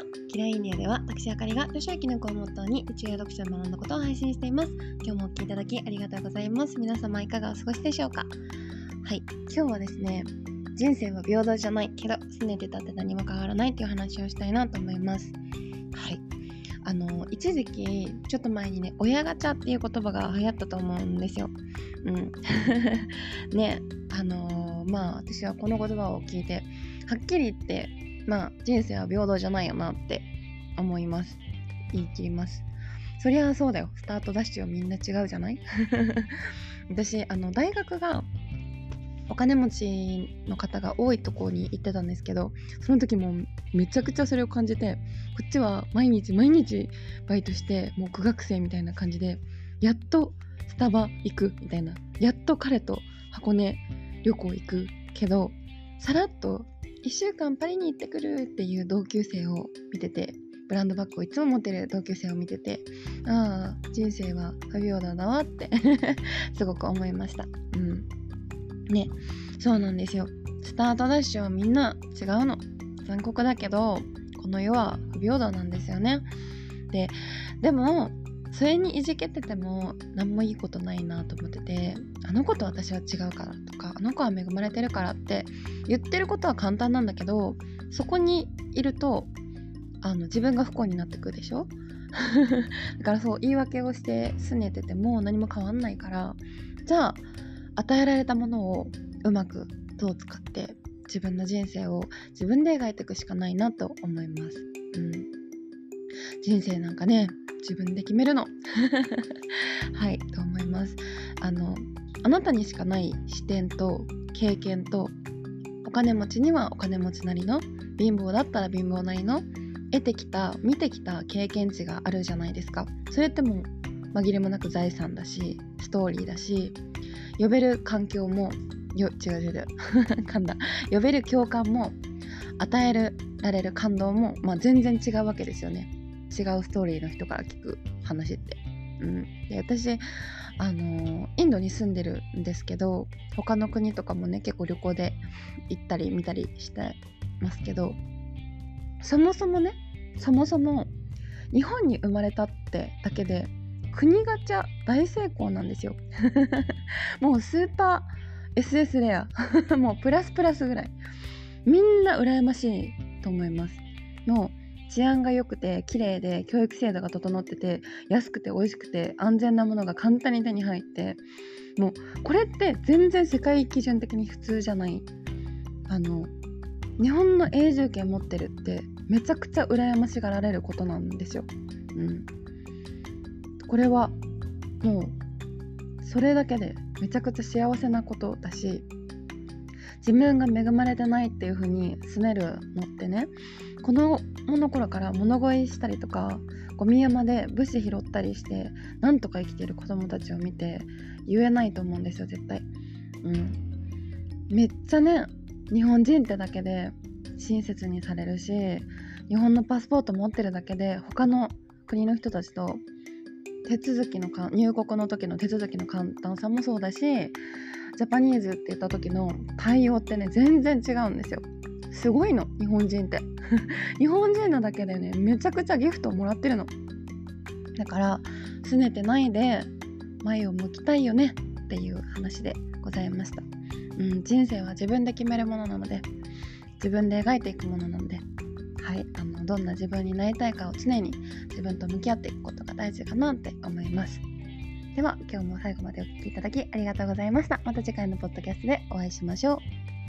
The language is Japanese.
はキラインディアでは私あかりが年明きの子をモットーに宇宙や読書を学んだことを配信しています。今日もお聴きいただきありがとうございます。皆様いかがお過ごしでしょうか？はい。今日はですね人生は平等じゃないけど拗ねてたって何も変わらないっていう話をしたいなと思います。はい。あの一時期ちょっと前にね親ガチャっていう言葉が流行ったと思うんですよ。うん。ねあのー、まあ私はこの言葉を聞いてはっきり言ってまあ人生は平等じゃないよなって思います。言い切ります。そりゃそうだよ。スタートダッシュはみんな違うじゃない？私あの大学がお金持ちの方が多いとこに行ってたんですけどその時もめちゃくちゃそれを感じてこっちは毎日毎日バイトしてもう苦学生みたいな感じでやっとスタバ行くみたいな。やっと彼と箱根旅行行くけどさらっと1週間パリに行ってくるっていう同級生を見ててブランドバッグをいつも持ってる同級生を見ててああ人生は不平等だわって すごく思いました。うん。ねそうなんですよ。スタートダッシュはみんな違うの。残酷だけどこの世は不平等なんですよね。ででもそれにいじけてても何もいいことないなと思っててあの子と私は違うからとかあの子は恵まれてるからって言ってることは簡単なんだけどそこにいるとあの自分が不幸になってくでしょ？だからそう言い訳をして拗ねてても何も変わんないからじゃあ与えられたものをうまくどう使って自分の人生を自分で描いていくしかないなと思います。うん、人生なんかね自分で決めるの。はいと思います。あのあなたにしかない視点と経験とお金持ちにはお金持ちなりの貧乏だったら貧乏なりの得てきた見てきた経験値があるじゃないですか。それってもう紛れもなく財産だしストーリーだし呼べる環境もよ違う違う 噛んだ。呼べる共感も与えられる感動も、まあ、全然違うわけですよね。違うストーリーの人から聞く話って。うん、で私あのインドに住んでるんですけど他の国とかもね結構旅行で行ったり見たりしてますけどそもそもねそもそも日本に生まれたってだけで国ガチャ大成功なんですよ。もうスーパー SS レア。もうプラスプラスぐらい。みんな羨ましいと思います。もう治安が良くて綺麗で教育制度が整ってて安くて美味しくて安全なものが簡単に手に入ってもうこれって全然世界基準的に普通じゃないあの日本の永住権持ってるってめちゃくちゃ羨ましがられることなんですよ。うん、これはもうそれだけでめちゃくちゃ幸せなことだし自分が恵まれてないっていう風に拗ねるのってね子供の頃から物乞いしたりとかゴミ山で物資拾ったりしてなんとか生きている子供たちを見て言えないと思うんですよ絶対。うん、めっちゃね日本人ってだけで親切にされるし日本のパスポート持ってるだけで他の国の人たちと手続きのか入国の時の手続きの簡単さもそうだしジャパニーズって言った時の対応ってね全然違うんですよすごいの日本人って 日本人なだけでねめちゃくちゃギフトをもらってるのだから拗ねてないで前を向きたいよねっていう話でございました、うん、人生は自分で決めるものなので自分で描いていくものなのではいあのどんな自分になりたいかを常に自分と向き合っていくことが大事かなって思いますでは今日も最後までお聴きいただきありがとうございました。また次回のポッドキャストでお会いしましょう。